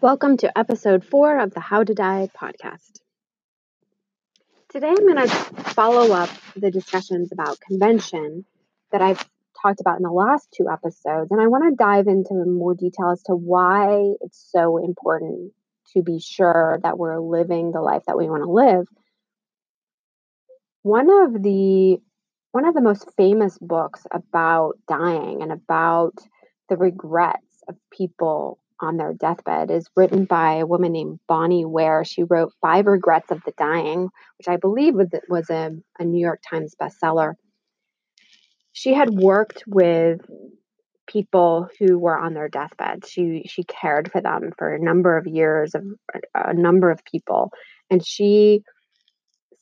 Welcome to episode four of the How to Die podcast. Today I'm going to follow up the discussions about convention that I've talked about in the last two episodes, and I want to dive into more detail as to why it's so important to be sure that we're living the life that we want to live. One of the one of the most famous books about dying and about the regrets of people on their deathbed is written by a woman named Bonnie Ware. She wrote Five Regrets of the Dying, which I believe was a, a New York Times bestseller. She had worked with people who were on their deathbed. She she cared for them for a number of years of a number of people, and she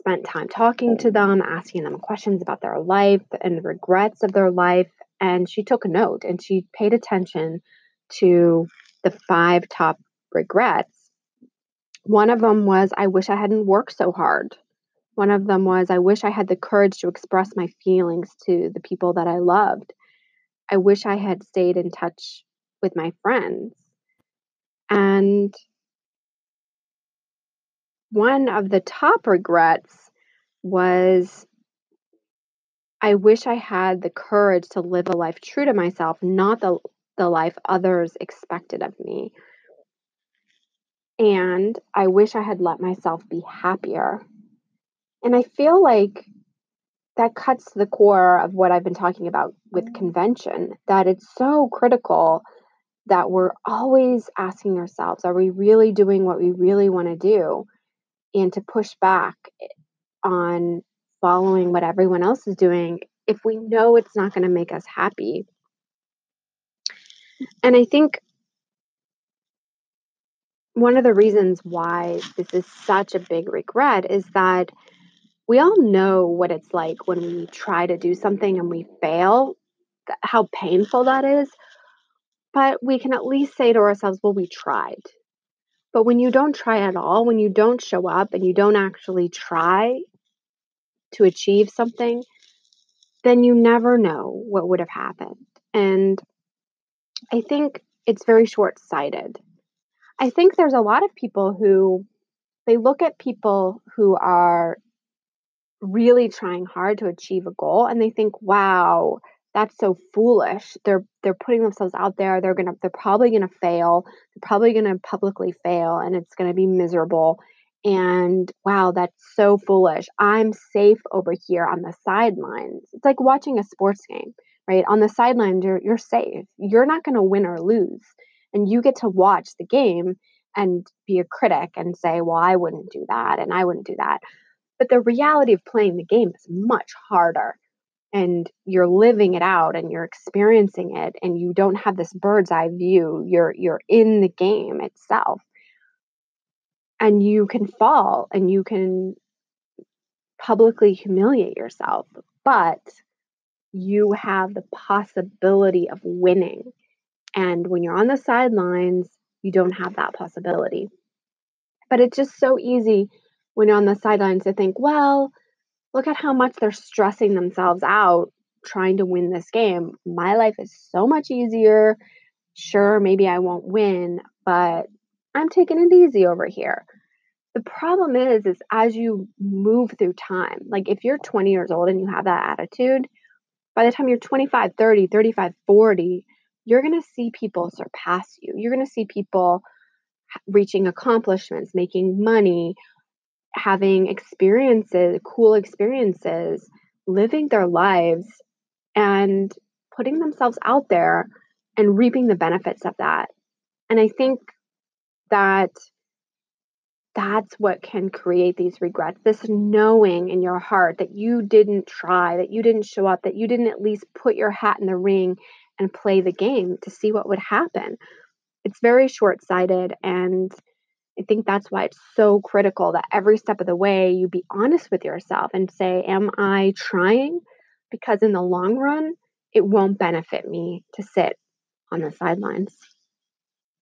spent time talking to them, asking them questions about their life and the regrets of their life. And she took a note and she paid attention to the five top regrets, one of them was, I wish I hadn't worked so hard. One of them was, I wish I had the courage to express my feelings to the people that I loved. I wish I had stayed in touch with my friends. And one of the top regrets was, I wish I had the courage to live a life true to myself, not the the life others expected of me. And I wish I had let myself be happier. And I feel like that cuts to the core of what I've been talking about with mm-hmm. convention, that it's so critical that we're always asking ourselves, are we really doing what we really want to do? And to push back eh, on following what everyone else is doing if we know it's not going to make us happy. And I think one of the reasons why this is such a big regret is that we all know what it's like when we try to do something and we fail, how painful that is. But we can at least say to ourselves, well, we tried. But when you don't try at all, when you don't show up and you don't actually try to achieve something, then you never know what would have happened. And I think it's very short sighted. I think there's a lot of people who they look at people who are really trying hard to achieve a goal and they think, wow, that's so foolish. They're they're putting themselves out there. They're gonna they're probably gonna fail. They're probably gonna publicly fail and it's gonna be miserable. And wow, that's so foolish. I'm safe over here on the sidelines. It's like watching a sports game right? On the sidelines, you're, you're safe. You're not going to win or lose. And you get to watch the game and be a critic and say, well, I wouldn't do that and I wouldn't do that. But the reality of playing the game is much harder. And you're living it out and you're experiencing it and you don't have this bird's eye view. You're you're in the game itself. And you can fall and you can publicly humiliate yourself. But you have the possibility of winning. And when you're on the sidelines, you don't have that possibility. But it's just so easy when you're on the sidelines to think, well, look at how much they're stressing themselves out trying to win this game. My life is so much easier. Sure, maybe I won't win, but I'm taking it easy over here. The problem is is as you move through time, like if you're 20 years old and you have that attitude, by the time you're 25, 30, 35, 40, you're going to see people surpass you. You're going to see people reaching accomplishments, making money, having experiences, cool experiences, living their lives and putting themselves out there and reaping the benefits of that. And I think that that's what can create these regrets this knowing in your heart that you didn't try that you didn't show up that you didn't at least put your hat in the ring and play the game to see what would happen. It's very short-sighted and i think that's why it's so critical that every step of the way you be honest with yourself and say am i trying? Because in the long run it won't benefit me to sit on the sidelines